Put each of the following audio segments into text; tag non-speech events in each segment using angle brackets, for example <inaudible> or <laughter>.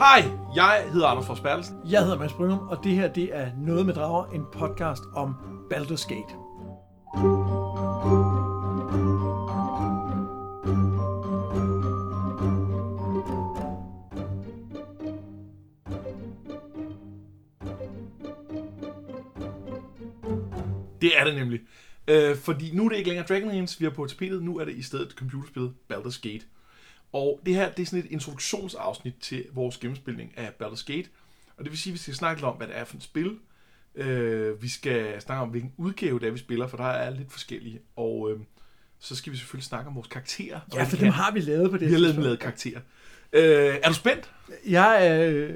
Hej, jeg hedder Anders Fors Bertelsen. Jeg hedder Mads Brynum, og det her det er Noget med Drager, en podcast om Baldur's Gate. Det er det nemlig. Øh, fordi nu er det ikke længere Dragonlance, vi har på tapetet. Nu er det i stedet computerspillet Baldur's Gate. Og det her det er sådan et introduktionsafsnit til vores gennemspilning af Baldur's Gate. Og det vil sige, at vi skal snakke lidt om, hvad det er for et spil. Øh, vi skal snakke om, hvilken udgave det er, vi spiller, for der er lidt forskellige. Og øh, så skal vi selvfølgelig snakke om vores karakterer. Ja, for dem har vi lavet på det Vi har lavet, lavet karakterer. Øh, er du spændt? Jeg er... Øh,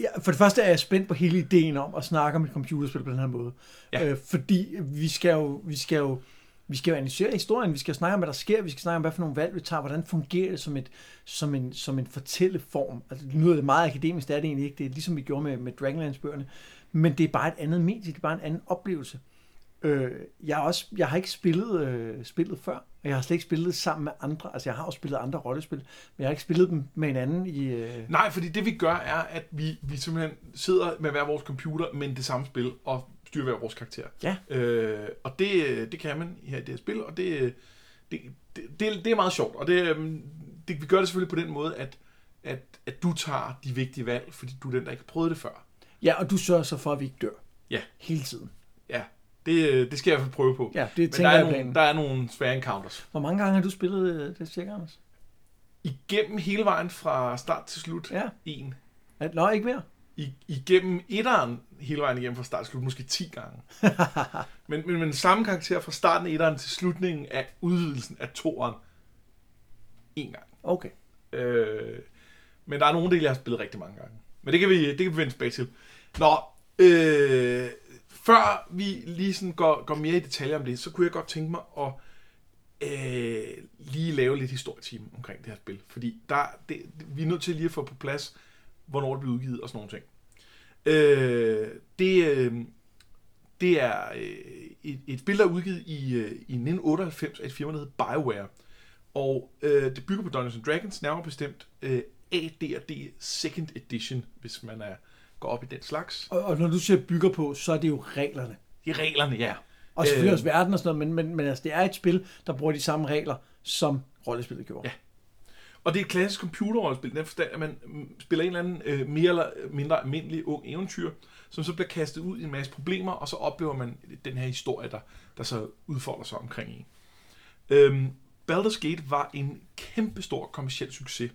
ja, for det første er jeg spændt på hele ideen om at snakke om et computerspil på den her måde. Ja. Øh, fordi vi skal jo... Vi skal jo vi skal jo analysere historien, vi skal snakke om, hvad der sker, vi skal snakke om, hvad for nogle valg vi tager, hvordan fungerer det som, et, som, en, som en fortælleform. Altså, nu er det meget akademisk, det er det egentlig ikke. Det er ligesom vi gjorde med, med Dragonlance-bøgerne. Men det er bare et andet medie, det er bare en anden oplevelse. Øh, jeg, også, jeg har ikke spillet øh, spillet før, og jeg har slet ikke spillet sammen med andre. Altså, jeg har også spillet andre rollespil, men jeg har ikke spillet dem med hinanden i... Øh... Nej, fordi det vi gør er, at vi, vi simpelthen sidder med hver vores computer, men det samme spil, og styre hver vores karakter. Ja. Øh, og det, det kan man her i det her spil, og det, det, det, det, er meget sjovt. Og det, øhm, det, vi gør det selvfølgelig på den måde, at, at, at du tager de vigtige valg, fordi du er den, der ikke har prøvet det før. Ja, og du sørger så for, at vi ikke dør. Ja. Hele tiden. Ja, det, det skal jeg i hvert fald prøve på. Ja, det Men tænker der er, jeg nogle, der er nogle svære encounters. Hvor mange gange har du spillet øh, det cirka, Anders? Igennem hele vejen fra start til slut. Ja. En. Nå, ikke mere? I, igennem etteren hele vejen igennem fra start til slut, måske 10 gange. <laughs> men, men, men samme karakter fra starten af etteren til slutningen af udvidelsen af toeren. En gang. Okay. Øh, men der er nogle dele, jeg har spillet rigtig mange gange. Men det kan vi, det kan vi vende tilbage til. Nå, øh, før vi lige sådan går, går mere i detaljer om det, så kunne jeg godt tænke mig at øh, lige lave lidt historietime omkring det her spil. Fordi der, det, vi er nødt til lige at få på plads, hvornår det bliver udgivet og sådan nogle ting. Øh, det, øh, det er øh, et, et spil, der er udgivet i, øh, i 1998 af et firma, der hedder BioWare. Og øh, det bygger på Dungeons and Dragons, nærmere bestemt øh, AD&D Second Edition, hvis man er går op i den slags. Og, og når du siger bygger på, så er det jo reglerne. Det er reglerne, ja. Og selvfølgelig øh, også verden og sådan noget, men, men, men altså, det er et spil, der bruger de samme regler, som rollespillet gjorde. Ja. Og det er et klassisk computerrollespil, den forstand, at man mm, spiller en eller anden øh, mere eller mindre almindelig ung eventyr, som så bliver kastet ud i en masse problemer, og så oplever man den her historie, der, der så udfolder sig omkring en. Øhm, Baldur's Gate var en kæmpestor kommersiel succes,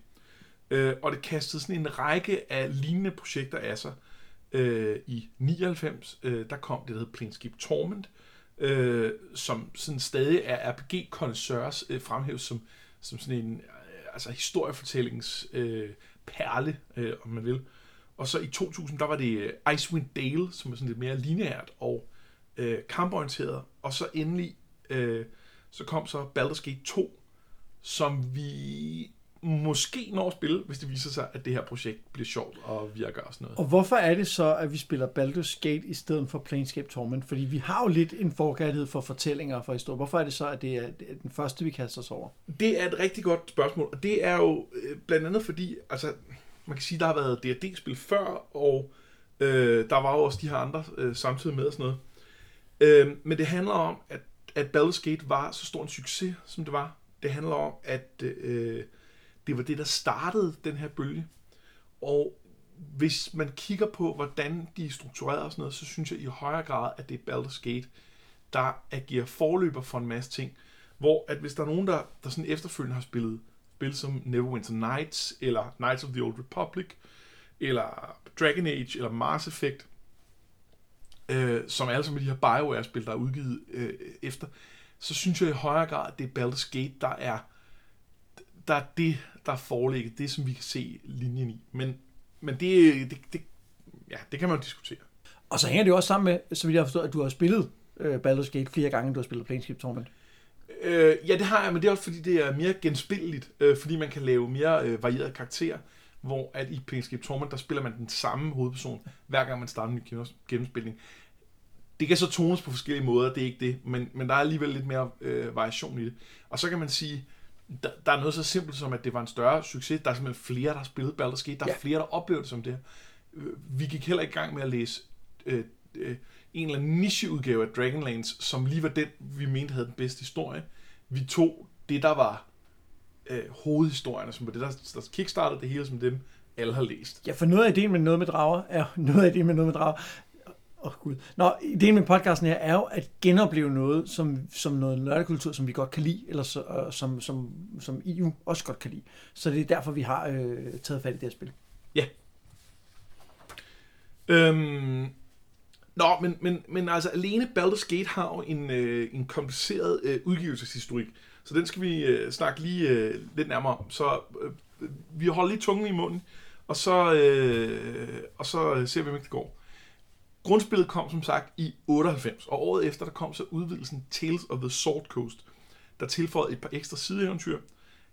øh, og det kastede sådan en række af lignende projekter af sig. Øh, I 99, øh, der kom det, der hedder Planescape Torment, øh, som sådan stadig er rpg connoisseurs øh, fremhævet som, som sådan en altså historiefortællingens øh, perle, øh, om man vil. Og så i 2000, der var det øh, Icewind Dale, som er sådan lidt mere lineært og øh, kamporienteret. Og så endelig, øh, så kom så Baldur's Gate 2, som vi måske når at spille, hvis det viser sig, at det her projekt bliver sjovt og virker og sådan noget. Og hvorfor er det så, at vi spiller Baldur's Gate i stedet for Planescape Torment? Fordi vi har jo lidt en forkærlighed for fortællinger og for historie. Hvorfor er det så, at det er den første, vi kaster os over? Det er et rigtig godt spørgsmål, og det er jo øh, blandt andet fordi, altså, man kan sige, der har været D&D-spil før, og øh, der var jo også de her andre øh, samtidig med og sådan noget. Øh, men det handler om, at, at Baldur's Gate var så stor en succes, som det var. Det handler om, at øh, det var det, der startede den her bølge. Og hvis man kigger på, hvordan de er struktureret og sådan noget, så synes jeg i højere grad, at det er Baldur's Gate, der agerer forløber for en masse ting. Hvor at hvis der er nogen, der, der sådan efterfølgende har spillet spil som Neverwinter Nights, eller Knights of the Old Republic, eller Dragon Age, eller Mars Effect, øh, som alle sammen de her BioWare-spil, der er udgivet øh, efter, så synes jeg i højere grad, at det er Baldur's Gate, der er, der er det, der er forelægget, det som vi kan se linjen i. Men, men det, det, det, ja, det kan man jo diskutere. Og så hænger det jo også sammen med, så vidt jeg har forstået, at du har spillet øh, Baldur's Gate flere gange, end du har spillet Planescape Torment. Øh, ja, det har jeg, men det er også fordi, det er mere genspilleligt, øh, fordi man kan lave mere øh, varierede karakterer, hvor at i Planescape Torment, der spiller man den samme hovedperson, hver gang man starter en ny genspilning. Det kan så tones på forskellige måder, det er ikke det, men, men der er alligevel lidt mere øh, variation i det. Og så kan man sige, der, der er noget så simpelt som, at det var en større succes. Der er simpelthen flere, der har spillet Baldur's Gate. Der er Ja. flere, der oplever det som det her. Øh, Vi gik heller ikke i gang med at læse øh, øh, en eller anden nicheudgave af Dragonlance, som lige var den, vi mente havde den bedste historie. Vi tog det, der var øh, hovedhistorierne, som var det, der, der kickstartede det hele, som dem alle har læst. Ja, for noget af ideen med noget med drager er noget af ideen med noget med drager. Åh, oh, Gud. Nå, ideen med podcasten her er jo at genopleve noget, som, som noget nørdekultur, som vi godt kan lide, eller så, øh, som, som, som EU også godt kan lide. Så det er derfor, vi har øh, taget fat i det her spil. Ja. Øhm, nå, men, men, men altså alene Baldur's Gate har jo en, øh, en kompliceret øh, udgivelseshistorik, så den skal vi øh, snakke lige øh, lidt nærmere om. Så øh, vi holder lige tungen i munden, og så, øh, og så øh, ser vi, om det går. Grundspillet kom som sagt i 98, og året efter der kom så udvidelsen Tales of the Sword Coast, der tilføjede et par ekstra sideeventyr,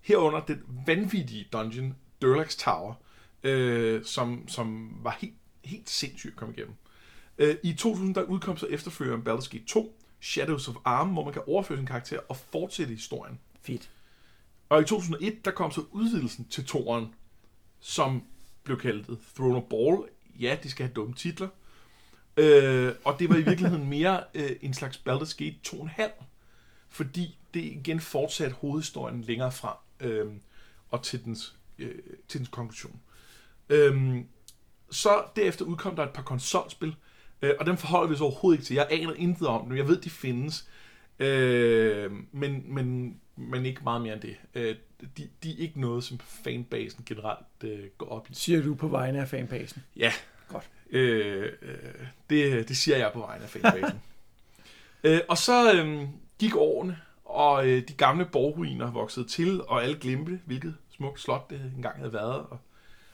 herunder den vanvittige dungeon Durlax Tower, øh, som, som var helt, helt sindssygt at komme igennem. Øh, I 2000 der udkom så efterfølgeren Baldur's Gate 2, Shadows of Arm, hvor man kan overføre sin karakter og fortsætte historien. Fedt. Og i 2001, der kom så udvidelsen til toren, som blev kaldt Throne of Ball. Ja, de skal have dumme titler. Øh, og det var i virkeligheden <laughs> mere øh, en slags Baldur's Gate 2,5, fordi det igen fortsatte hovedhistorien længere fra øh, og til dens, øh, til dens konklusion. Øh, så derefter udkom der et par konsolspil, øh, og dem forholder vi så overhovedet ikke til. Jeg aner intet om dem. Jeg ved, de findes. Øh, men, men, men ikke meget mere end det. Øh, de, de er ikke noget, som fanbasen generelt øh, går op i. Siger du på vegne af fanbasen. Ja. Godt. Øh, øh, det, det siger jeg på vegne af fanbasen. <laughs> øh, og så øh, gik årene, og øh, de gamle borgruiner voksede til, og alle glemte, hvilket smukt slot det engang havde været. Og,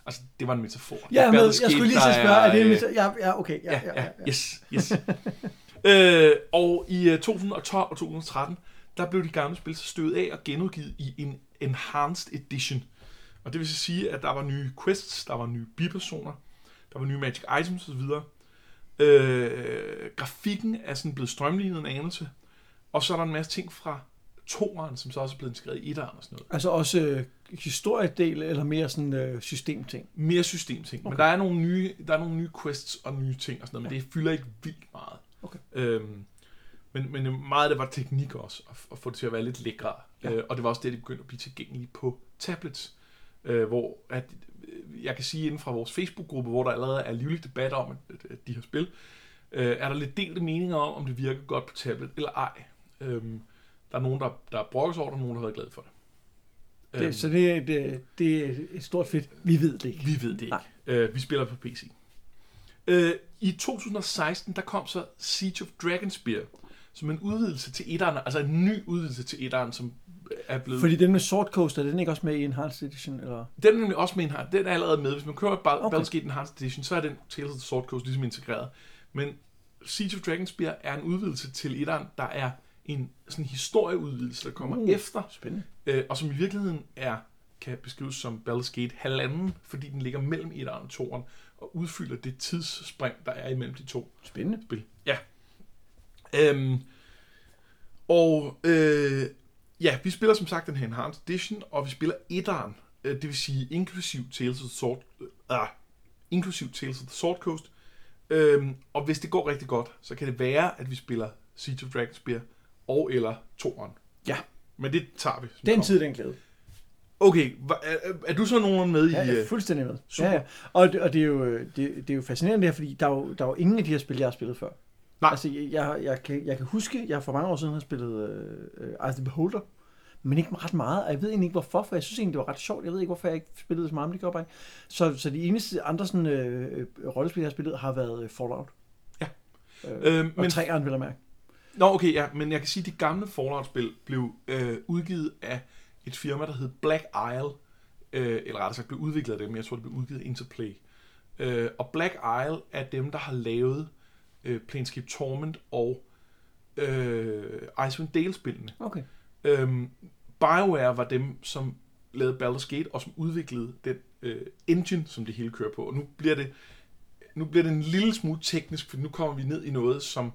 altså, det var en metafor. Ja, men, jeg skulle lige så spørge, er det øh, mit... Ja, ja, okay. Ja, ja, ja, ja. Yes, yes. <laughs> øh, og i øh, 2012 og 2013, der blev de gamle spil så støvet af og genudgivet i en Enhanced Edition. Og det vil sige, at der var nye quests, der var nye bipersoner, der var nye magic items osv. Øh, grafikken er sådan blevet strømlignet en anelse, og så er der en masse ting fra toeren, som så også er blevet integreret i etteren og sådan noget. Altså også øh, historiedel, eller mere sådan øh, systemting. Mere systemting. Okay. Men der er, nogle nye, der er nogle nye quests og nye ting og sådan noget, men det fylder ikke vildt meget. Okay. Øhm, men, men meget af det var teknik også, at, at få det til at være lidt lækre. Ja. Ja. Øh, og det var også det, de begyndte at blive tilgængelige på tablets. Øh, hvor at, jeg kan sige inden fra vores Facebook-gruppe, hvor der allerede er livlig debat om de her spil, øh, er der lidt delte meninger om, om det virker godt på tablet eller ej. Øhm, der er nogen, der, der brokker sig over, det, og nogen, der været glade for det. Øhm, Det, så det, er- det, det er et stort fedt. Vi ved det ikke. vi ved det ikke. Nej. Øh, vi spiller på PC. Øh, I 2016, der kom så Siege of Dragonspear, som en udvidelse til etteren, altså en ny udvidelse til etteren, som er blevet... Fordi den med Sword Coast, er den ikke også med i Enhanced Edition? Eller? Den er nemlig også med en her. Den er allerede med. Hvis man kører Bal- Okay. Baldur's Gate Enhanced Edition, så er den Tales of the Sword Coast ligesom integreret. Men Siege of Dragonspear er en udvidelse til etteren, der er en sådan historieudvidelse, der kommer uh. efter, Spændende. øh, og som i virkeligheden er kan beskrives som Baldur's Gate halvanden, fordi den ligger mellem etteren og toeren, og udfylder det tidsspring, der er imellem de to Spændende. spil. Ja. Øhm, og øh, ja, vi spiller som sagt den her Enhanced Edition, og vi spiller etteren, øh, det vil sige inklusiv Tales of the Sword, øh, ah, inklusiv Tales of the Sword Coast. Øhm, og hvis det går rigtig godt, så kan det være, at vi spiller Siege of Dragonspear og eller toeren. Ja. Men det tager vi. Den kommer. tid, den glæde. Okay, hva- er, er du så nogen med Ja, i... øh, fuldstændig med. super. Ja, ja. Og, det, og det, er jo, øh, det, det er jo fascinerende det her, fordi der er, jo, der er jo ingen af de her spil, jeg har spillet før. Nej. Altså, jeg, jeg, jeg, kan, jeg kan huske, jeg for mange år siden har spillet øh, uh, Ice the Beholder, men ikke ret meget, og jeg ved egentlig ikke hvorfor, for jeg synes egentlig, det var ret sjovt. Jeg ved ikke, hvorfor jeg ikke spillede så meget, men det gør. Så, så de eneste andre sådan, øh, øh, rollespil, jeg har spillet, har været øh, Fallout. Ja. Øh, Øhm, og men- træerne vil jeg mærke. Nå, okay, ja, men jeg kan sige, at de gamle Fallout-spil blev øh, udgivet af et firma, der hed Black Isle, øh, eller rettere sagt blev udviklet af dem, jeg tror, det blev udgivet af Interplay. Øh, og Black Isle er dem, der har lavet øh, Planescape Torment og øh, Icewind Dale-spillene. Okay. Øhm, BioWare var dem, som lavede Baldur's Gate, og som udviklede den øh, engine, som det hele kører på. Og nu bliver det nu bliver det en lille smule teknisk, for nu kommer vi ned i noget, som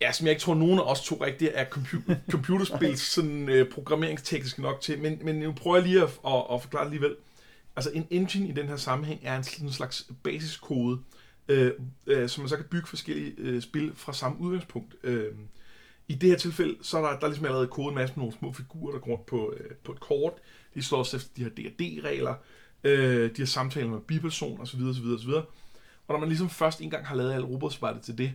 Ja, som jeg ikke tror, nogen af os to rigtigt er compu- <laughs> computerspils sådan, øh, programmeringsteknisk nok til, men, men nu prøver jeg lige at, at, at forklare det alligevel. Altså en engine i den her sammenhæng er en, sådan en slags basiskode, øh, øh, øh som man så kan bygge forskellige øh, spil fra samme udgangspunkt. Øh, I det her tilfælde, så er der, der er ligesom allerede kodet en masse med nogle små figurer, der går rundt på, øh, på et kort. De slår også efter de her D&D-regler, øh, de har samtaler med biperson osv. osv., osv. Og når man ligesom først engang har lavet alt robotarbejdet til det,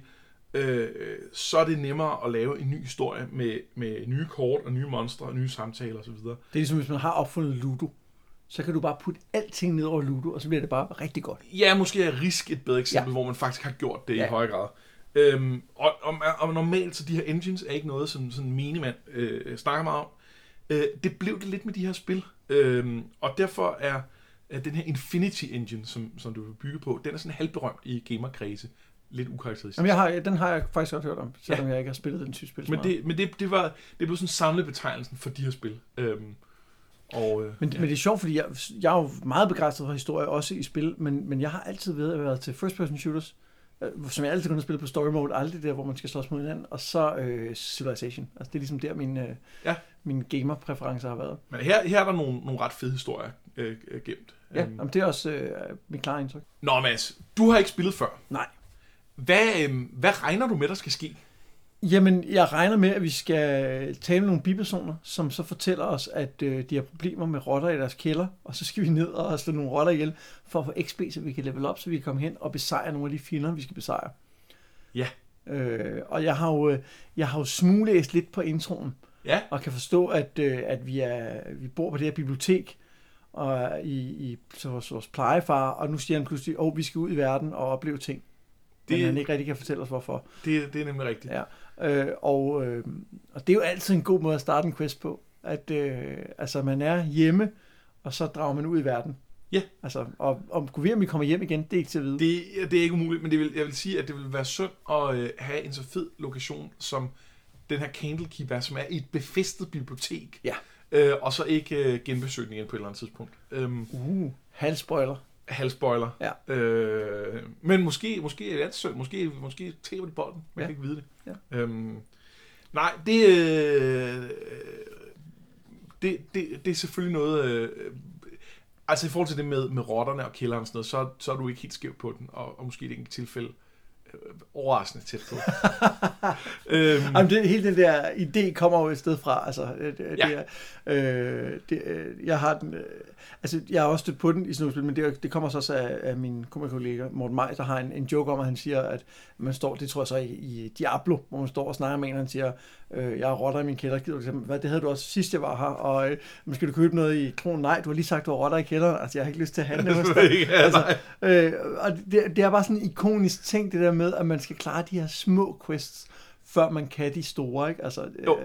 øh, så er det nemmere at lave en ny historie med, med nye kort og nye monstre og nye samtaler osv. Det er ligesom, hvis man har opfundet Ludo. Så kan du bare putte alting ned over Ludo, og så bliver det bare rigtig godt. Ja, måske er Risk et bedre eksempel, ja. Hvor man faktisk har gjort det ja. I høj grad. Øhm, og, og, og normalt, så de her engines er ikke noget, som sådan minimand øh, snakker meget om. Øh, det blev det lidt med de her spil. Øhm, og derfor er, er den her Infinity Engine, som, som du vil bygge på, den er sådan halvberømt i gamerkredse. Lidt ukarakteristisk. Jamen, jeg har, den har jeg faktisk godt hørt om, selvom ja. jeg ikke har spillet den type spil. Men, det, men det, det, var, det blev sådan samlebetegnelsen for de her spil. Øhm, og, øh, Men, ja. men det er sjovt, fordi jeg, jeg er jo meget begejstret for historie, også i spil, men, men jeg har altid været, været til first-person shooters, øh, som jeg altid kun har spillet på story mode, aldrig der, hvor man skal slås mod hinanden, og så øh, Civilization. Altså det er ligesom der, min, øh, Ja. mine gamer-præferencer har været. Men her, her er der nogle, nogle ret fede historier øh, øh, gemt. Ja, Øhm, jamen, det er også øh, mit klare indtryk. Nå Mads, du har ikke spillet før. Nej. Hvad, øh, hvad regner du med, der skal ske? Jamen, jeg regner med, at vi skal tale med nogle bipersoner, som så fortæller os, at øh, de har problemer med rotter i deres kælder, og så skal vi ned og slå nogle rotter ihjel for at få XP, så vi kan level op, så vi kan komme hen og besejre nogle af de fjender, vi skal besejre. Ja. Øh, og jeg har jo, øh, jeg har jo smuglæst lidt på introen, Ja, og kan forstå, at, øh, at vi, er, vi bor på det her bibliotek, og i, i så vores, vores plejefar, og nu siger han pludselig, at oh, vi skal ud i verden og opleve ting. Men Det- han ikke rigtig kan fortælle os, hvorfor. det, det er nemlig rigtigt. Ja, øh, og, øh, og det er jo altid en god måde at starte en quest på, at øh, altså, man er hjemme, og så drager man ud i verden. Ja. Altså, og om vi, om vi kommer hjem igen, det er ikke til at vide. Det, det er ikke umuligt, men det vil, jeg vil sige, at det vil være synd at øh, have en så fed lokation, som den her Candlekeep som er i et befæstet bibliotek. Ja. Øh, og så ikke øh, genbesøge den igen på et eller andet tidspunkt. Øhm, Uh, halvspoiler. Halvspoiler. Ja. Øh, men måske, måske er det synd. Måske, måske taber de bolden. Man Ja. kan ikke vide det. Ja. Øhm, nej, det, øh, det, det, det er selvfølgelig noget... Øh, altså i forhold til det med, med rotterne og kælderen og sådan noget, så, så er du ikke helt skæv på den, og, og måske det enkelte tilfælde øh, overraskende tæt på. <laughs> øhm, Jamen, det, hele den der idé kommer jo et sted fra. Altså, det, det, Ja. er, øh, det, øh, jeg har den, øh, altså, jeg har også stødt på den i sådan nogle spil, men det, det kommer så også af, af min kollega Morten Maj, der har en, en joke om, at han siger, at man står, det tror jeg så i, i Diablo, hvor man står og snakker med en, og han siger, øh, jeg har rotter i min kælder, gider du hvad, det havde du også sidst, jeg var her, og øh, skal du købe noget i kronen? Nej, du har lige sagt, du har rotter i kælderen, altså jeg har ikke lyst til at handle <laughs> hos dig. altså. Øh, og det, det er bare sådan en ikonisk ting, det der med, at man skal klare de her små quests, før man kan de store, ikke? Altså, Jo.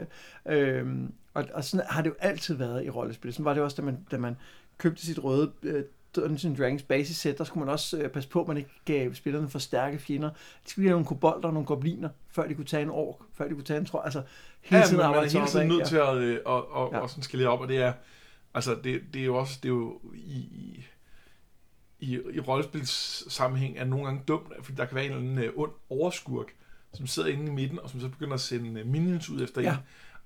øh, øh, og, og sådan har det jo altid været i rollespil. Sådan var det også, da man, da man købte sit røde øh, Dungeons Dragons basissæt, der skulle man også øh, passe på, at man ikke gav spillerne for stærke fjender. De skulle have nogle kobolder og nogle gobliner, før de kunne tage en ork, før de kunne tage en tror. Altså, hele Ja, tiden men man er hele tiden nødt til at, øh, og, og, Ja. og sådan skalere op, og det er, altså det, det er jo også, det er jo i, i, i, i rollespils sammenhæng er nogle gange dumt, fordi der kan være en eller anden øh, ond overskurk, som sidder inde i midten, og som så begynder at sende øh, minions ud efter Ja. en.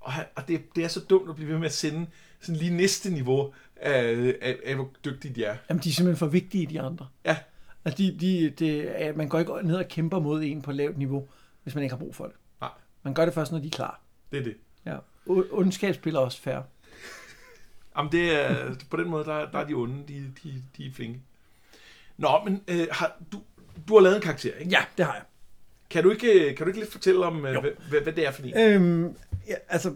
Og, han, og det, det er så dumt at blive ved med at sende sådan lige næste niveau af, af, af hvor dygtige de er. Jamen, de er simpelthen for vigtige, de andre. Ja. Altså, de, de, det, man går ikke ned og kæmper mod en på lavt niveau, hvis man ikke har brug for det. Nej. Man gør det først, når de er klar. Det er det. Ja. Ondskab spiller også fair. Jamen det er, på den måde, der, der er de onde, de, de, de er flinke. Nå, men øh, har, du, du har lavet en karakter, ikke? Ja, det har jeg. Kan du ikke, kan du ikke lidt fortælle om, øh, hvad, hvad, hvad det er for en? Øhm, ja, altså,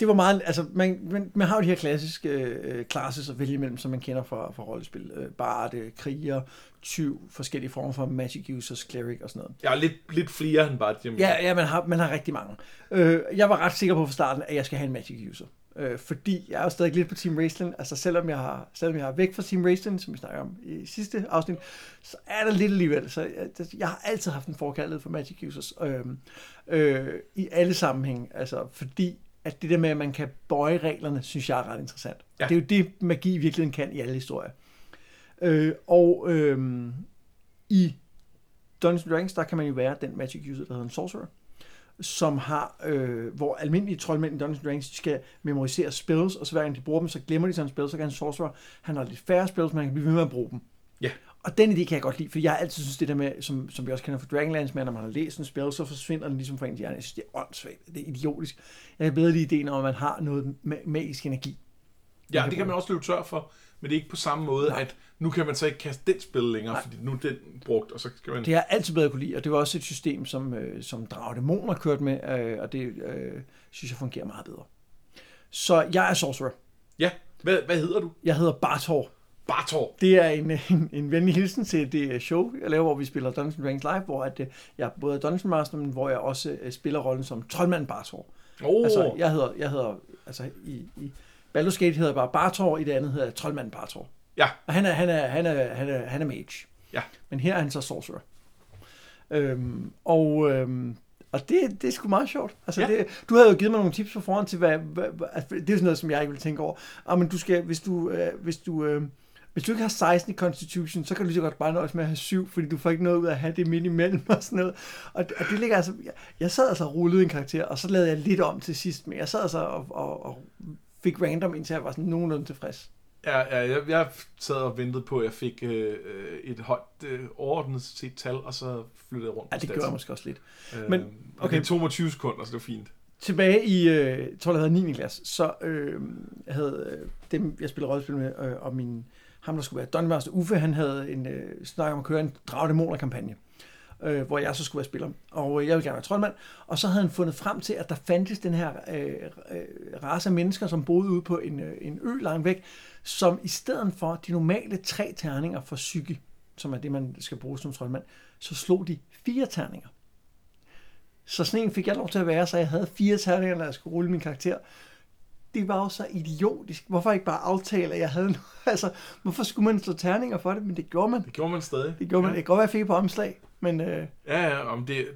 det var meget, altså, man, man, man har jo de her klassiske øh, classes at vælge imellem, som man kender fra, fra rollespil. Øh, Barde, kriger, tyv, forskellige former for magic users, cleric og sådan noget. Er lidt, lidt flere end bare Jim. Ja, ja man, har, man har rigtig mange. Øh, jeg var ret sikker på fra starten, at jeg skal have en magic user. Øh, fordi jeg er jo stadig lidt på Team Raceland. Altså selvom jeg, har, selvom jeg er væk fra Team Raceland, som vi snakker om i sidste afsnit, så er der lidt alligevel. Så jeg, jeg har altid haft en forkærlighed for magic users. Øh, øh, I alle sammenhæng. Altså fordi at det der med, at man kan bøje reglerne, synes jeg er ret interessant. Ja. Det er jo det, magi virkelig kan i alle historier. Øh, og øh, i Dungeons Dragons, der kan man jo være den magic user, der hedder en sorcerer. Som har, øh, hvor almindelige troldmænd i Dungeons Dragons, de skal memorisere spells, og så hver gang de bruger dem, så glemmer de sådan spells, så kan en sorcerer, han har lidt færre spells, men han kan blive ved med at bruge dem. Ja. Og den idé kan jeg godt lide, for jeg har altid synes det der med, som, som vi også kender fra Dragonlance, med, at når man har læst en spil, så forsvinder den ligesom fra en hjerne. Jeg synes, det er åndssvagt. Det er idiotisk. Jeg kan bedre lide ideen om, at man har noget ma- magisk energi. Ja, det kan man også løbe tør for, men det er ikke på samme måde, Nej. at nu kan man så ikke kaste den spil længere, Nej. fordi nu er den brugt, og så skal man... Det har jeg altid bedre kunne lide, og det var også et system, som, øh, som Dragdemon har kørt med, øh, og det øh, synes jeg fungerer meget bedre. Så jeg er sorcerer. Ja, hvad, hvad hedder du? Jeg hedder Bartor. Bartor. Det er en, <laughs> en, en venlig hilsen til det show, jeg laver, hvor vi spiller Dungeons Dragons Live, hvor at, øh, jeg er både Dungeon Master, men hvor jeg også øh, spiller rollen som troldmand Bartor. Oh, Altså, jeg hedder, jeg hedder altså i, i Baldur's Gate hedder bare Bartor, i det andet hedder jeg troldmand Bartor. Ja. Og han er, han er, han er, han er, han er mage. Ja. Men her er han så sorcerer. Øhm, og øhm, og det, det er sgu meget sjovt. Altså, ja. det, du havde jo givet mig nogle tips på forhånd til, hvad, hvad, hvad altså, det er sådan noget, som jeg ikke ville tænke over. Ah, men du skal, hvis du, øh, hvis du, øh, hvis du ikke har 16 i Constitution, så kan du lige så godt bare nøjes med at have 7, fordi du får ikke noget ud af at have det midt imellem og sådan noget. Og, og det ligger altså, jeg, jeg sad altså og rullede en karakter, og så lavede jeg lidt om til sidst, men jeg sad altså og, og, og fik random, indtil jeg var sådan nogenlunde tilfreds. Ja, ja jeg, jeg sad og ventede på, at jeg fik øh, øh, et højt øh, overordnet set tal, og så flyttede jeg rundt. Ja, det jeg måske også lidt. Øh, Men, okay. okay. Det tog mig 20 sekunder, så det var fint. Tilbage i, øh, jeg tror, jeg havde 9. klasse, så øh, jeg havde øh, dem, jeg spillede rollespil med, øh, og min, ham, der skulle være Dungeon Master Uffe, han havde en øh, snak om at køre en dragdæmoner-kampagne, øh, hvor jeg så skulle være spiller. Og øh, jeg ville gerne være troldmand. Og så havde han fundet frem til, at der fandtes den her øh, øh, race af mennesker, som boede ude på en, øh, en ø langt væk, som i stedet for de normale tre terninger for psyke, som er det, man skal bruge som troldmand, så slog de fire terninger. Så sådan en fik jeg lov til at være, så jeg havde fire terninger, når jeg skulle rulle min karakter. Det var jo så idiotisk. Hvorfor ikke bare aftale, at jeg havde noget? <laughs> Altså, hvorfor skulle man slå terninger for det? Men det gjorde man. Det gjorde man stadig. Det gjorde man. Ja, Det kan godt være, jeg fik på omslag, men øh, ja, ja om det...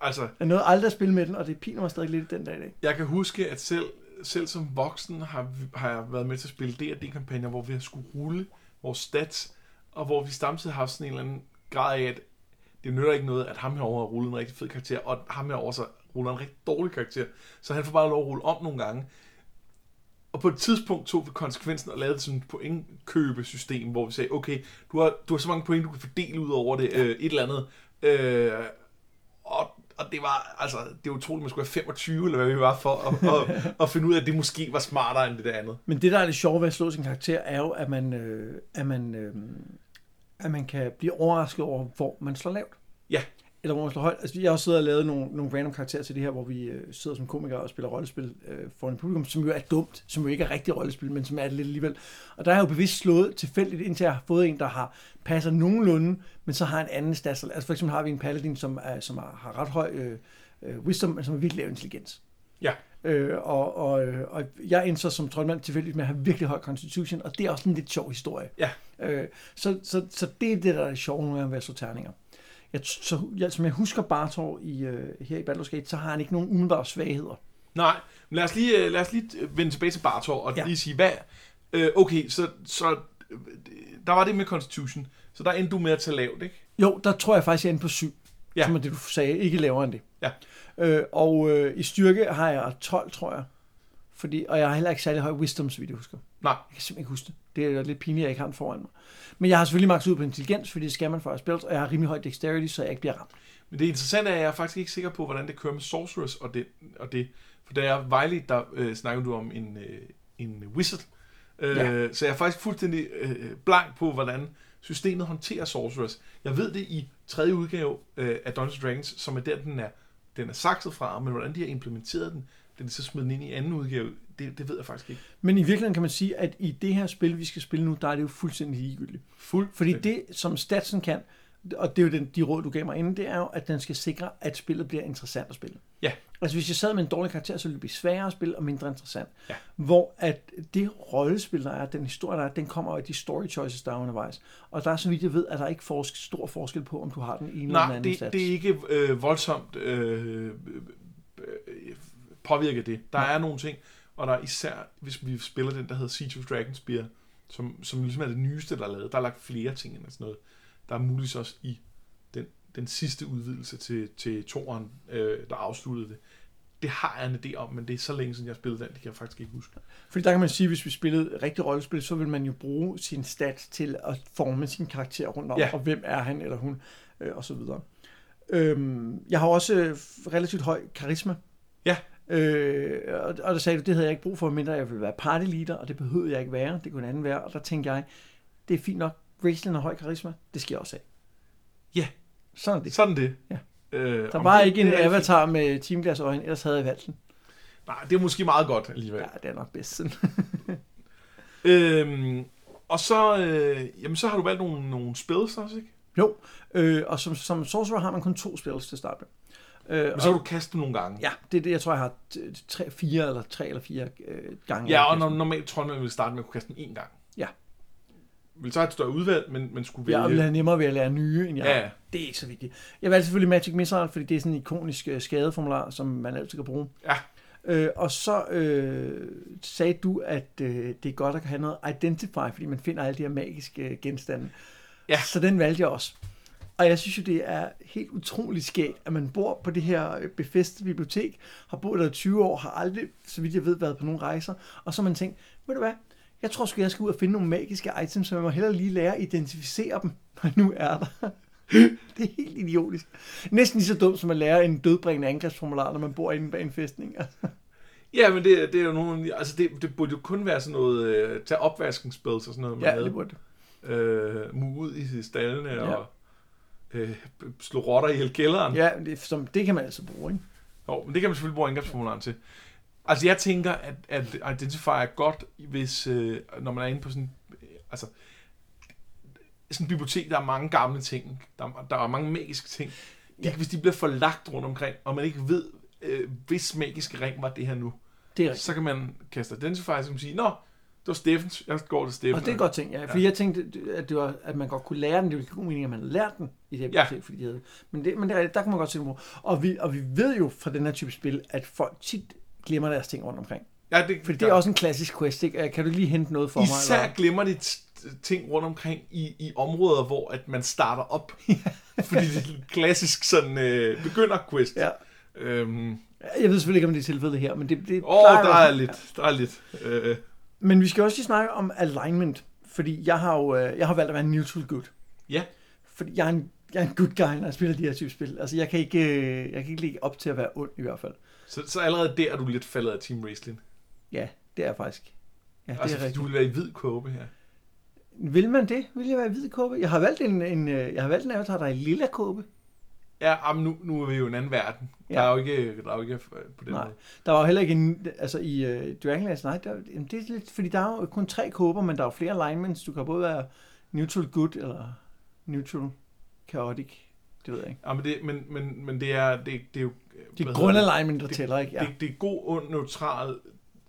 Altså, jeg nåede aldrig at spille med den, og det piner mig stadig lidt den dag i dag. jeg kan huske, at selv, selv som voksen har, har jeg været med til at spille D&D-kampagner, hvor vi har skulle rulle vores stats, og hvor vi samtidig har haft sådan en eller anden grad af, at det nytter ikke noget, at ham herovre har rullet en rigtig fed karakter, og ham herovre så ruller en rigtig dårlig karakter. Så han får bare lov at rulle om nogle gange. Og på et tidspunkt tog vi konsekvensen og lavede sådan et pointkøbesystem, hvor vi sagde, okay, du har, du har så mange point, du kan fordele ud over det, øh, et eller andet. Øh, og, og det var, altså, det er utroligt, at man skulle have 25, eller hvad vi var, for at, at, at finde ud af, at det måske var smartere end det der andet. Men det, der er det sjove ved at slå sin karakter, er jo, at man, øh, at man, øh, at man kan blive overrasket over, hvor man slår lavt. Ja. Eller hvor man slår højt. Altså, jeg har også siddet og lavet nogle, nogle random karakterer til det her, hvor vi øh, sidder som komikere og spiller rollespil øh, for en publikum, som jo er dumt, som jo ikke er rigtig rollespil, men som er det lidt alligevel. Og der har jeg jo bevidst slået tilfældigt, indtil jeg har fået en, der har passer nogenlunde, men så har en anden stats. Altså for eksempel har vi en paladin, som, er, som har, har ret høj øh, øh, wisdom, men som er virkelig lav intelligens. Ja. Øh, og, og, øh, og jeg endte så som troldmand tilfældigt med at have virkelig høj constitution, og det er også en lidt sjov historie. Ja. Øh, så, så, så det er det, der er sjovt nogle gange ved at slå terninger. Jeg, så, jeg, som jeg husker Bartor i, øh, her i Baldur's Gate, så har han ikke nogen umiddelbare svagheder. Nej, men lad os lige, øh, lad os lige øh, vende tilbage til Bartor og ja. Lige sige, hvad... Øh, okay, så, så øh, der var det med Constitution, så der endte du med at tage lavt, ikke? Jo, der tror jeg faktisk, jeg inde på 7, Ja. ja. som er det, du sagde, ikke lavere end det. Ja. Øh, og øh, i styrke har jeg 12, tror jeg. Fordi, og jeg har heller ikke særlig høj wisdom, så vidt jeg husker. Nej. Jeg kan simpelthen ikke huske det. Det er lidt pinligt, at jeg ikke har den foran mig. Men jeg har selvfølgelig maks ud på intelligens, fordi det skal man for at spille, og jeg har rimelig høj dexterity, så jeg ikke bliver ramt. Men det interessante er, at jeg er faktisk ikke sikker på, hvordan det kører med Sorcerers og det. Og det. For da jeg vejledte, der øh, snakkede du om en, øh, en wizard. Øh, Ja. Så jeg er faktisk fuldstændig øh, blank på, hvordan systemet håndterer Sorcerers. Jeg ved det i tredje udgave øh, af Dungeons Dragons, som er der, den er, den er sakset fra, men hvordan de har implementeret den, den er så smidt ind i anden udgave, det, det ved jeg faktisk ikke. Men i virkeligheden kan man sige, at i det her spil, vi skal spille nu, der er det jo fuldstændig ligegyldigt. Fuld. Fordi det, som statsen kan, og det er jo den, de råd, du gav mig inden, det er jo, at den skal sikre, at spillet bliver interessant at spille. Ja. Altså hvis jeg sad med en dårlig karakter, så ville det blive sværere at spille og mindre interessant. Ja. Hvor at det rollespil, der er, den historie, der er, den kommer af de story choices, der er undervejs. Og der er, så vidt jeg ved, at der er ikke forsk, stor forskel på, om du har den ene eller den Nej, anden det, stats. det er ikke øh, voldsomt øh, øh, påvirket det. Der Nej. er nogle ting, og der er især, hvis vi spiller den, der hedder Siege of Dragonspear, som, som ligesom er det nyeste, der er lavet. Der er lagt flere ting ind og sådan noget. Der er muligvis også i den den sidste udvidelse til, til toren, øh, der afsluttede det. Det har jeg en idé om, men det er så længe siden, jeg spillede den, det kan jeg faktisk ikke huske. Fordi der kan man sige, at hvis vi spillede rigtig rollespil, så vil man jo bruge sin stat til at forme sin karakter rundt om, Ja. og hvem er han eller hun, øh, og så videre. Øhm, jeg har også relativt høj karisma. Ja. Øh, og, og der sagde du, det havde jeg ikke brug for, mindre jeg ville være party leader, og det behøvede jeg ikke være, det kunne en anden være, og der tænkte jeg, det er fint nok, Raistlin har høj karisma, det skal jeg også have. Ja. Sådan er det. Sådan det. Ja. Øh, Der var det- ikke en det avatar med teamglas øjne, ellers havde jeg valgt den. Nej, det er måske meget godt alligevel. Ja, det er nok bedst sådan. <laughs> Øhm, og så, øh, jamen, så har du valgt nogle, nogle spils også, ikke? Jo, øh, og som, som sorcerer har man kun to spells til at starte med. Øh, Men så har du kastet nogle gange. Ja, det er det, jeg tror, jeg har tre, fire eller tre eller fire øh, gange. Ja, og når, normalt tror jeg, man vil starte med at kunne kaste den én gang. Ja. Vil så have et større udvalg, men, men skulle vælge... Jeg vil have nemmere ved at lære nye, end jeg Ja, har. Det er ikke så vigtigt. Jeg valgte selvfølgelig Magic Missile, fordi det er sådan en ikonisk øh, skadeformular, som man altid kan bruge. Ja. Øh, og så øh, sagde du, at øh, det er godt at have noget Identify, fordi man finder alle de her magiske øh, genstande. Ja. Så den valgte jeg også. Og jeg synes jo, det er helt utroligt skægt, at man bor på det her øh, befæstede bibliotek, har boet der i 20 år, har aldrig, så vidt jeg ved, været på nogle rejser, og så har man tænkt, ved du hvad, jeg tror sgu, jeg skal ud og finde nogle magiske items, så jeg må hellere lige lære at identificere dem, når jeg nu er der. <laughs> det er helt idiotisk. Næsten lige så dumt, som at lære en dødbringende angrebsformular, når man bor inde bag en fæstning. Ja, men det, det er jo nogle... Altså, det, det burde jo kun være sådan noget... Øh, tage opvaskningsspils og sådan noget, man ja, havde. det burde det. øh, ud i stallene Ja. og øh, slå rotter i hele kælderen. Ja, det, som, det kan man altså bruge, ikke? Jo, men det kan man selvfølgelig bruge indgrebsformularen til. Altså, jeg tænker, at, at Identify er godt, hvis, øh, når man er inde på sådan, øh, altså, sådan et bibliotek, der er mange gamle ting, der, der er mange magiske ting. De, Ja. Hvis de bliver forlagt rundt omkring, og man ikke ved, øh, hvis magiske ring var det her nu, Det er rigtigt. så kan man kaste Identify, man sige, nå, det var Steffens, jeg går til Steffen. Og det er godt ting, ja. Fordi jeg tænkte, at, det var, at man godt kunne lære den. Det ville give god mening, at man lærte den i det her Ja. bibliotek, fordi de havde. Men, det, men det er der kan man godt se det. Og vi, og vi ved jo fra den her type spil, at folk tit glemmer deres ting rundt omkring. Ja, det, Fordi det er også en klassisk quest, ikke? Kan du lige hente noget for mig? Især eller? glemmer de ting rundt omkring i, i områder, hvor at man starter op. <laughs> Fordi det er en klassisk sådan øh, begynder-quest. Ja. Øhm, Jeg ved selvfølgelig ikke, om det er tilfældet her, men det, det åh, plejer der er lidt, der er lidt. Øh, Men vi skal også lige snakke om alignment, fordi jeg har jo øh, jeg har valgt at være en neutral good. ja, Fordi jeg er en, jeg er en good guy, når jeg spiller de her type spil. Altså, jeg kan ikke, øh, jeg kan ikke ligge op til at være ond i hvert fald. så, så allerede der er du lidt faldet af Team Wrestling. Ja, det er jeg faktisk. Ja, det altså, er fordi rigtigt. du vil være i hvid kåbe her. Vil man det? Vil jeg være i hvid kåbe? Jeg har valgt en, en, øh, jeg har valgt en avatar, der er i lilla kåbe. Ja, men nu, nu er vi jo i en anden verden. Ja. Der er jo ikke, der er jo ikke øh, på den Nej. måde. Der var jo heller ikke en, altså i uh, Dragonlance Night, der, jamen, det er lidt, fordi der er jo kun tre kåber, men der er jo flere alignments. Du kan både være neutral good eller neutral chaotic. Det ved jeg ikke. Ja, men, det, men, men, men det er, det, det er jo... Det hvad er grundalignment, der det, tæller, ikke? Ja. det, det er god, ond, neutral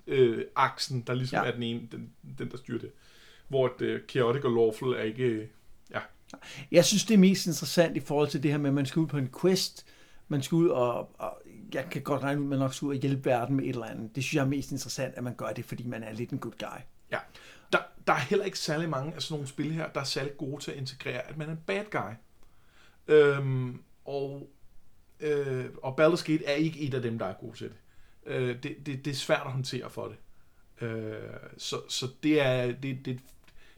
øh, aksen, der ligesom Ja. er den ene, den, den der styrer det. Hvor øh, chaotic og lawful er ikke... Jeg synes, det er mest interessant i forhold til det her med, at man skal ud på en quest. Man skal ud og, og jeg kan godt regne ud, at man nok skal ud og hjælpe verden med et eller andet. Det synes jeg er mest interessant, at man gør det, fordi man er lidt en good guy. ja. Der, der er heller ikke særlig mange af sådan nogle spil her, der er særlig gode til at integrere, at man er en bad guy. Øhm, og, øh, og Baldur's Gate er ikke et af dem, der er gode til det. Øh, det, det, det er svært at håndtere for det. Øh, så, så det er det, det,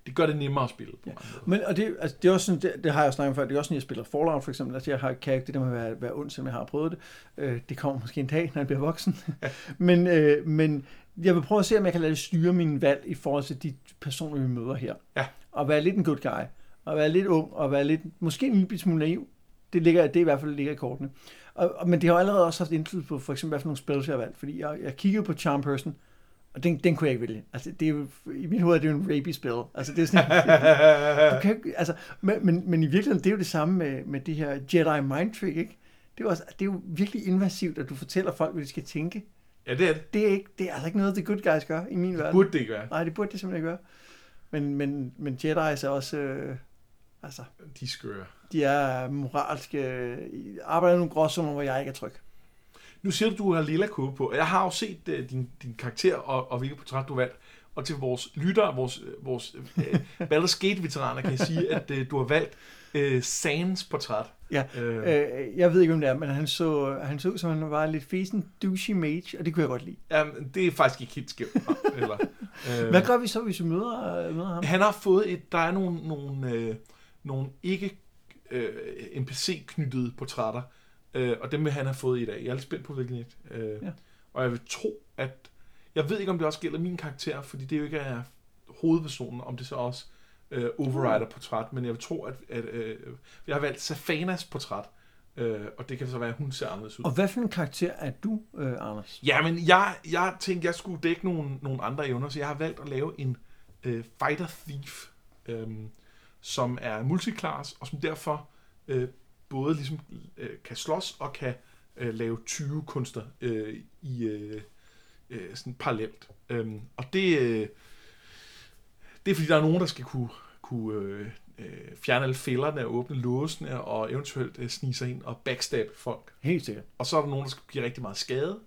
det gør det nemmere at spille på Ja. Men og det, altså, det er også sådan, det, det har jeg snakket om før, det er også sådan, jeg spiller Fallout for eksempel, altså jeg har, kan ikke det der med at være, være ond, selvom jeg har prøvet det. Øh, det kommer måske en dag, når jeg bliver voksen. <laughs> men, øh, men jeg vil prøve at se, om jeg kan lade det styre mine valg i forhold til de personer, vi møder her. Ja. Og være lidt en good guy, og være lidt ung, og være lidt, måske en lille smule naiv. Det, ligger, det er i hvert fald ligger i kortene. Og, og, men det har allerede også haft indflydelse på, for eksempel, hvad for nogle spil, jeg har valgt. Fordi jeg, jeg kiggede på Charm Person, og den, den kunne jeg ikke vælge. Altså, det er jo, I mit hoved er det jo en rapey-spil. Altså, det er sådan, du kan, ikke- altså, men, men, men i virkeligheden, det er jo det samme med, med det her Jedi Mind Trick, ikke? Det er, jo også, det er jo virkelig invasivt, at du fortæller folk, hvad de skal tænke. Ja, det er det. Det er, ikke, det er altså ikke noget, the good guys gør i min verden. Burde det ikke være. Nej, det burde det simpelthen ikke gøre. Men, men, men Jedi er også... Øh, altså, De skøre. de er moralske... Arbejder nogle gråzoner, hvor jeg ikke er tryg. Nu siger du, du har lilla kåbe på, og jeg har jo set uh, din, din karakter og, og hvilket portræt du valgt. og til vores lyttere, vores, vores øh, Baldur's Gate-veteraner, kan jeg sige, at øh, du har valgt øh, Sans portræt. Ja, øh. Øh, jeg ved ikke, hvem det er, men han så, han så ud som han var lidt fesen douchey mage, og det kunne jeg godt lide. Jamen, det er faktisk ikke helt skævt. <laughs> eller, øh, Hvad gør vi så, hvis vi møder, møder ham? Han har fået et, der er nogle, nogle, øh, nogle ikke øh, NPC-knyttede portrætter, øh, og dem vil han have fået i dag. Jeg er lidt spændt på, hvilken et. Øh, ja. Og jeg vil tro, at... Jeg ved ikke, om det også gælder min karakter, fordi det jo ikke er hovedpersonen, om det så også øh, Overrider-portræt, men jeg vil tro, at, at øh, jeg har valgt Safanas portræt, øh, og det kan så være, at hun ser anderledes ud. Og hvad for en karakter er du, øh, Anders? Jamen, jeg, jeg tænkte, jeg skulle dække nogle, nogle andre evner, så jeg har valgt at lave en øh, Fighter Thief, øh, som er multiclass, og som derfor øh, både ligesom øh, kan slås og kan øh, lave 20 kunster øh, i øh, øh, sådan parallelt. Øh, og det, øh, det er fordi, der er nogen, der skal kunne, kunne øh, øh, fjerne alle fælderne og åbne låsene og eventuelt øh, snige sig ind og backstab folk. Helt sikkert. Og så er der nogen, der skal give rigtig meget skade,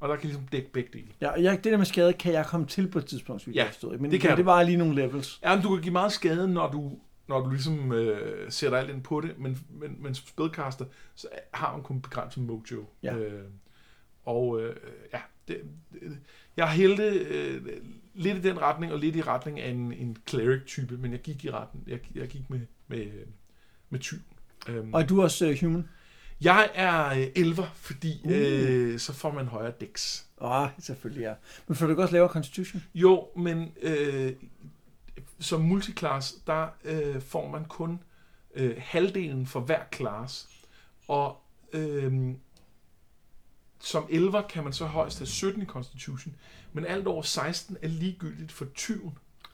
og der kan ligesom dække begge dele. Ja, jeg, det der med skade kan jeg komme til på et tidspunkt, ja, forstå. Men det, kan det var lige nogle levels. Ja, men du kan give meget skade, når du, når du ligesom øh, sætter alt ind på det, men, men, men som spædkaster, så har man kun begrænset mojo. Ja. Øh, og øh, ja, det, det, jeg hældte øh, lidt i den retning, og lidt i retning af en, en cleric-type, men jeg gik i retten. Jeg, jeg gik med, med, med tyv. Um, og er du også uh, human? Jeg er øh, elver, fordi uh. øh, så får man højere dex. Åh, oh, selvfølgelig ja. Men får du ikke også lavere constitution? Jo, men øh, som multiclass, der øh, får man kun øh, halvdelen for hver class. Og øh, som elver kan man så højst have 17 i Constitution, men alt over 16 er ligegyldigt for 20.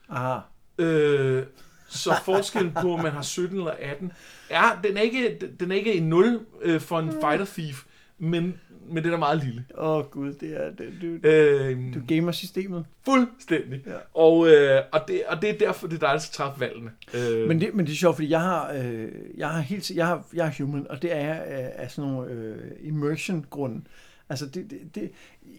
Aha. Øh, så forskellen på, om man har 17 eller 18, er, den er ikke, den er ikke en 0 øh, for en fighter thief, men, men den er meget lille. Åh oh, gud, det er, det, du, øh, du gamer systemet. Fuldstændig. Ja. Og, øh, og, det, og det er derfor, det er dig, der skal træffe valgene. Øh. Men, det, men det er sjovt, fordi jeg har, øh, jeg har helt, jeg har, jeg er human, og det er af, af sådan nogle øh, immersion-grunde. Altså, det, det, det,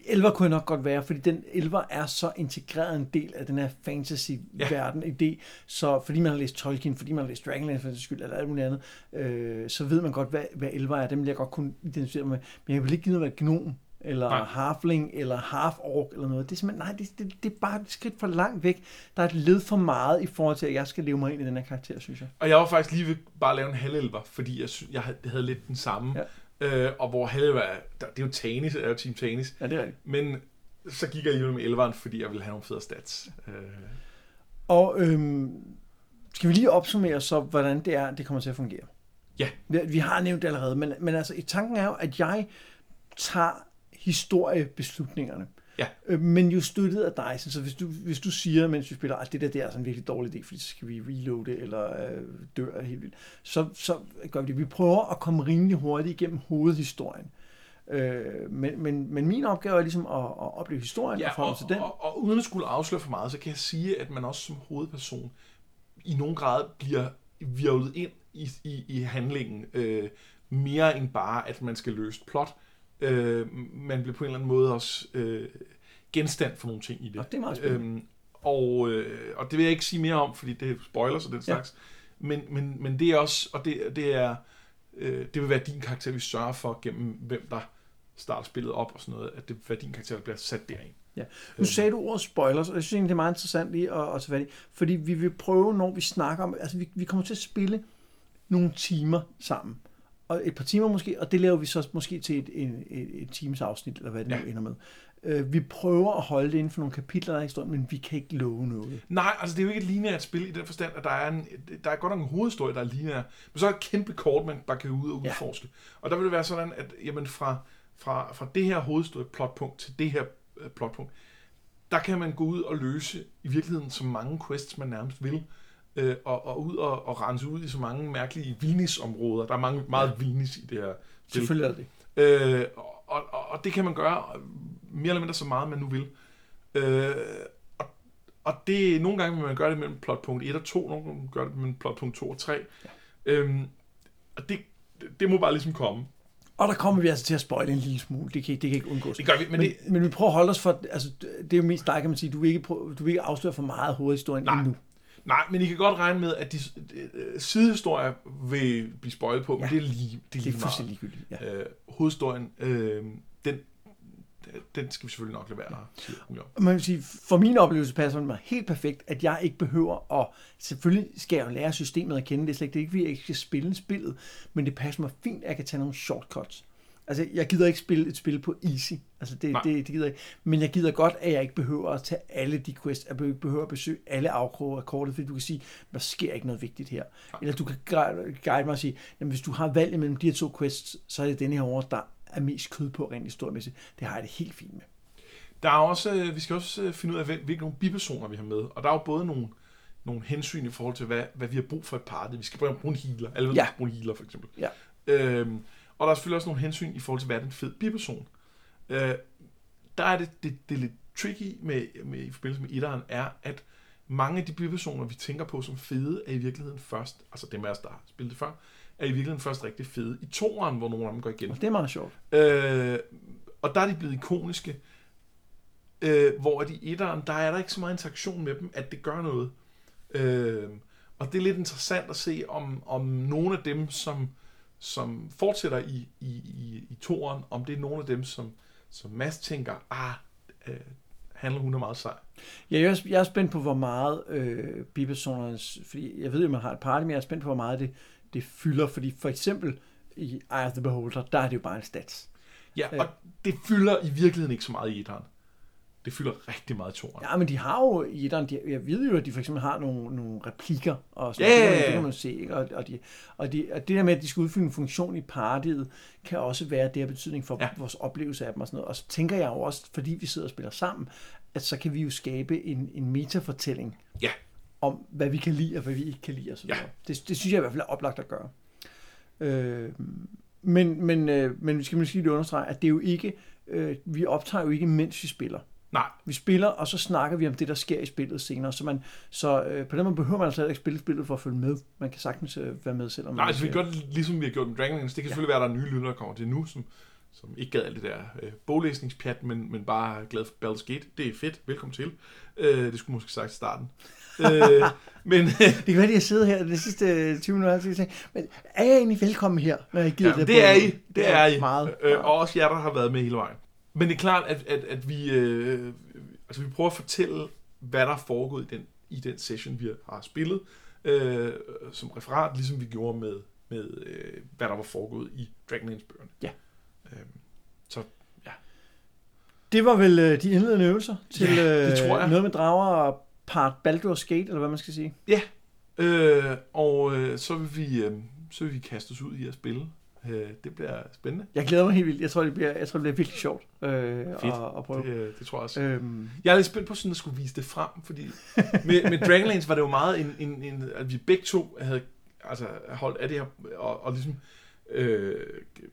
elver kunne nok godt være, fordi den elver er så integreret en del af den her fantasy-verden, ja. idé, så fordi man har læst Tolkien, fordi man har læst Dragonlance for skyld, eller alt muligt andet, øh, så ved man godt, hvad, hvad elver er. Dem vil jeg godt kunne identificere med. Men jeg vil ikke give noget gnom, eller nej. halfling, eller half-orc, eller noget. Det er simpelthen, nej, det, det, det er bare et skridt for langt væk. Der er et led for meget i forhold til, at jeg skal leve mig ind i den her karakter, synes jeg. Og jeg var faktisk lige ved bare at lave en halvelver, fordi jeg, jeg havde lidt den samme. Ja Øh, og hvor halve er, det er jo Tanis, er jo Team Tanis. Ja, det er rigtigt. Men så gik jeg alligevel med elveren, fordi jeg ville have nogle fede stats. Øh. Og øhm, skal vi lige opsummere så, hvordan det er, det kommer til at fungere? Ja. Vi, vi har nævnt det allerede, men, men altså, i tanken er jo, at jeg tager historiebeslutningerne. Ja. Øh, men jo støttet af dig, så hvis du, hvis du siger, mens vi spiller, at det der, det er sådan en virkelig dårlig idé, fordi så skal vi reloade eller øh, dør helt vildt, så, så gør vi det. Vi prøver at komme rimelig hurtigt igennem hovedhistorien. Øh, men, men, men min opgave er ligesom at, at opleve historien ja, og, og til den. Og, og, og uden at skulle afsløre for meget, så kan jeg sige, at man også som hovedperson i nogen grad bliver virvlet ind i, i, i handlingen, øh, mere end bare, at man skal løse plot øh, man bliver på en eller anden måde også øh, genstand for nogle ting i det. Og det er meget spændende. Øhm, og, øh, og det vil jeg ikke sige mere om, fordi det er spoilers og den slags. Ja. Men, men, men det er også, og det, det er, øh, det vil være din karakter, vi sørger for gennem, hvem der starter spillet op og sådan noget, at det vil være din karakter, der bliver sat derind. Ja. Nu øhm. sagde du ordet spoilers, og jeg synes egentlig, det er meget interessant lige at, at tage fat i, fordi vi vil prøve, når vi snakker om, altså vi, vi kommer til at spille nogle timer sammen og et par timer måske, og det laver vi så måske til et, et, et, et times afsnit, eller hvad det ja. nu ender med. Øh, vi prøver at holde det inden for nogle kapitler af historien, men vi kan ikke love noget. Nej, altså det er jo ikke et lineært spil i den forstand, at der er, en, der er godt nok en hovedhistorie, der er lineær, men så er et kæmpe kort, man bare kan ud og udforske. Ja. Og der vil det være sådan, at jamen fra, fra, fra det her hovedhistorie plotpunkt til det her øh, plotpunkt, der kan man gå ud og løse i virkeligheden så mange quests, man nærmest vil øh, og, og ud og, og rense ud i så mange mærkelige vinisområder. Der er mange, meget ja. vinis i det her spil. Selvfølgelig er det. Øh, og, og, og det kan man gøre mere eller mindre så meget, man nu vil. Øh, og, og det nogle gange vil man gøre det mellem plotpunkt 1 og 2, nogle gange gør det mellem plotpunkt 2 og 3. Ja. Øh, og det, det må bare ligesom komme. Og der kommer vi altså til at spoile en lille smule. Det kan, det kan ikke undgås. Det gør vi, men, Men, det, men, vi prøver at holde os for... Altså, det er jo mest dig, kan man sige. Du vil ikke, prøve, du vil ikke afsløre for meget hovedhistorien Nej. endnu. Nej, men I kan godt regne med, at de øh, sidehistorier vil blive spoilet på, ja. men Ja. det er lige, det er Det er lige meget. ligegyldigt. Ja. Øh, hovedhistorien, øh, den, den skal vi selvfølgelig nok lade være om. man kan sige, for min oplevelse passer det mig helt perfekt, at jeg ikke behøver at, selvfølgelig skal jeg jo lære systemet at kende, det er slet ikke, det er ikke, fordi jeg ikke skal spille spillet, men det passer mig fint, at jeg kan tage nogle shortcuts. Altså, jeg gider ikke spille et spil på easy, altså det, Nej. det, det gider jeg ikke, men jeg gider godt, at jeg ikke behøver at tage alle de quests, jeg ikke behøver at besøge alle afkroge af kortet, fordi du kan sige, der sker ikke noget vigtigt her. Eller du kan guide mig og sige, jamen, hvis du har valg mellem de her to quests, så er det den her over, der er mest kød på rent historiemæssigt. Det har jeg det helt fint med. Der er også, øh, vi skal også øh, finde ud af, hvil- hvilke nogle bipersoner vi har med. Og der er jo både nogle, nogle hensyn i forhold til, hvad, hvad vi har brug for et party. Vi skal bruge en healer. Alle ja. bruge en healer, for eksempel. Ja. Øhm, og der er selvfølgelig også nogle hensyn i forhold til, hvad er den fed biperson. Øh, der er det, det, det er lidt tricky med, med, i forbindelse med etteren, er, at mange af de bipersoner, vi tænker på som fede, er i virkeligheden først, altså dem af os, der har spillet det før, er i virkeligheden først rigtig fede i toeren, hvor nogle af dem går igen. Og det er meget sjovt. Øh, og der er de blevet ikoniske. Øh, hvor at i etteren, der er der ikke så meget interaktion med dem, at det gør noget. Øh, og det er lidt interessant at se, om, om nogle af dem, som, som fortsætter i, i, i, i toeren, om det er nogle af dem, som, som Mads tænker, ah, øh, handler hun er meget sej. Ja, jeg er, jeg er spændt på, hvor meget øh, bipersonernes... Fordi jeg ved jo, man har et party, men jeg er spændt på, hvor meget det, det fylder. Fordi for eksempel i Eye of the Beholder, der er det jo bare en stats. Ja, Øh. og det fylder i virkeligheden ikke så meget i etteren. Det fylder rigtig meget i. Ja, men de har jo i etteren, de, jeg ved jo, at de for eksempel har nogle, nogle replikker, og sådan Ja, noget. det, kan man- se, ikke? Og, og, de, og, de, og det der med, at de skal udfylde en funktion i partiet, kan også være det her betydning for Ja. vores oplevelse af dem og sådan noget. Og så tænker jeg jo også, fordi vi sidder og spiller sammen, at så kan vi jo skabe en, en metafortælling Ja. om, hvad vi kan lide og hvad vi ikke kan lide og så Ja. videre. Det, det synes jeg i hvert fald er oplagt at gøre. Øh, men, men, øh, men vi skal måske lige understrege, at det er jo ikke, øh, vi optager jo ikke, mens vi spiller. Nej, Vi spiller, og så snakker vi om det, der sker i spillet senere. Så, man, så øh, på den måde behøver man altså ikke spille spillet for at følge med. Man kan sagtens øh, være med, selvom Nej, man altså vi gør det ligesom vi har gjort med Dragonlance. Det kan selvfølgelig være, at der er nye lyttere, der kommer til nu, som, som ikke gad alt det der øh, boglæsningspjat, men, men bare er glad for Baldur's Gate. Det er fedt. Velkommen til. Øh, det skulle måske sagt i starten. øh, <laughs> men Det kan være, at jeg sidder her de sidste øh, 20 minutter og tænker, men er jeg egentlig velkommen her, når jeg gider ja, det? det er I. Det er I. Meget. Øh, og også jer, der har været med hele vejen. Men det er klart, at, at, at vi, øh, altså vi prøver at fortælle, hvad der er foregået i den, i den session, vi har spillet, øh, som referat, ligesom vi gjorde med, med øh, hvad der var foregået i Dragonlance-bøgerne. Ja. Øh, så Det var vel øh, de indledende øvelser til Ja, det øh, tror jeg. noget med drager og part Baldur's Gate, eller hvad man skal sige. Øh, og øh, så, vil vi, øh, så vil vi kaste os ud i at spille. Øh, det bliver spændende. Jeg glæder mig helt vildt. Jeg tror, det bliver, jeg tror, det bliver virkelig sjovt øh, at, at prøve. Det, øh, det tror jeg også. Øhm, Jeg er lidt spændt på sådan at skulle vise det frem, fordi med, med Dragonlance var det jo meget en, en, en at vi begge to havde altså, holdt af det her, og, og ligesom øh,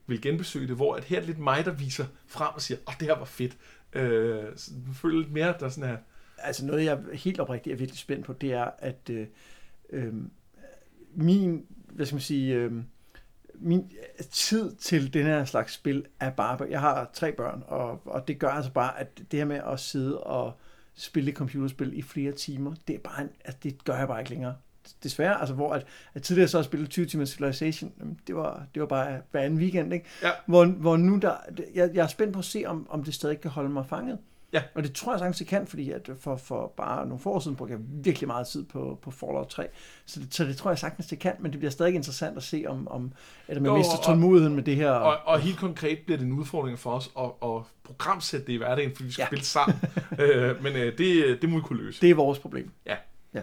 vil genbesøge det, hvor at her er det lidt mig, der viser frem og siger, åh, oh, det her var fedt. Øh, så jeg føler lidt mere, der er sådan her, altså noget, jeg helt oprigtigt er virkelig spændt på, det er, at øh, øh, min, hvad skal man sige, øh, min tid til den her slags spil er bare, jeg har tre børn, og, og det gør altså bare, at det her med at sidde og spille computerspil i flere timer, det er bare, en, altså det gør jeg bare ikke længere. Desværre, altså hvor at, at tidligere så at spille 20 timer Civilization, det var, det var bare hver anden weekend, ikke? Ja. Hvor, hvor nu der, jeg, jeg er spændt på at se, om, om det stadig kan holde mig fanget. Ja. Og det tror jeg sagtens, det kan, fordi at for, for bare nogle få år siden brugte jeg virkelig meget tid på, på Fallout 3. Så det, så det tror jeg sagtens, det kan, men det bliver stadig interessant at se, om, om at man Jo, mister tålmodigheden med det her. og, og helt konkret bliver det en udfordring for os at, at programsætte det i hverdagen, fordi vi skal ja. spille sammen. <laughs> øh, men øh, det, det må vi kunne løse. Det er vores problem. Ja. ja.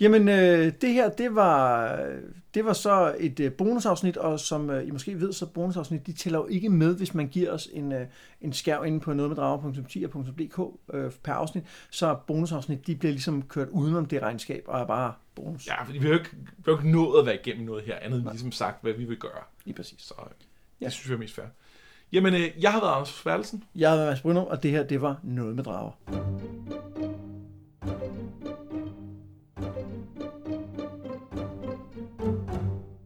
Jamen, øh, det her, det var, det var så et øh, bonusafsnit, og som øh, I måske ved, så bonusafsnit, de tæller jo ikke med, hvis man giver os en, øh, en skærv inde på noget med drager.10.dk øh, per afsnit, så bonusafsnit, de bliver ligesom kørt udenom det regnskab, og er bare bonus. Ja, fordi vi har jo ikke, vi har jo ikke nået at være igennem noget her, andet end ligesom sagt, hvad vi vil gøre. Lige præcis. Så øh, det Ja. synes jeg er mest fair. Jamen, øh, jeg har været Anders Færdelsen. Jeg er Mads Brynum, og det her, det var noget med drager.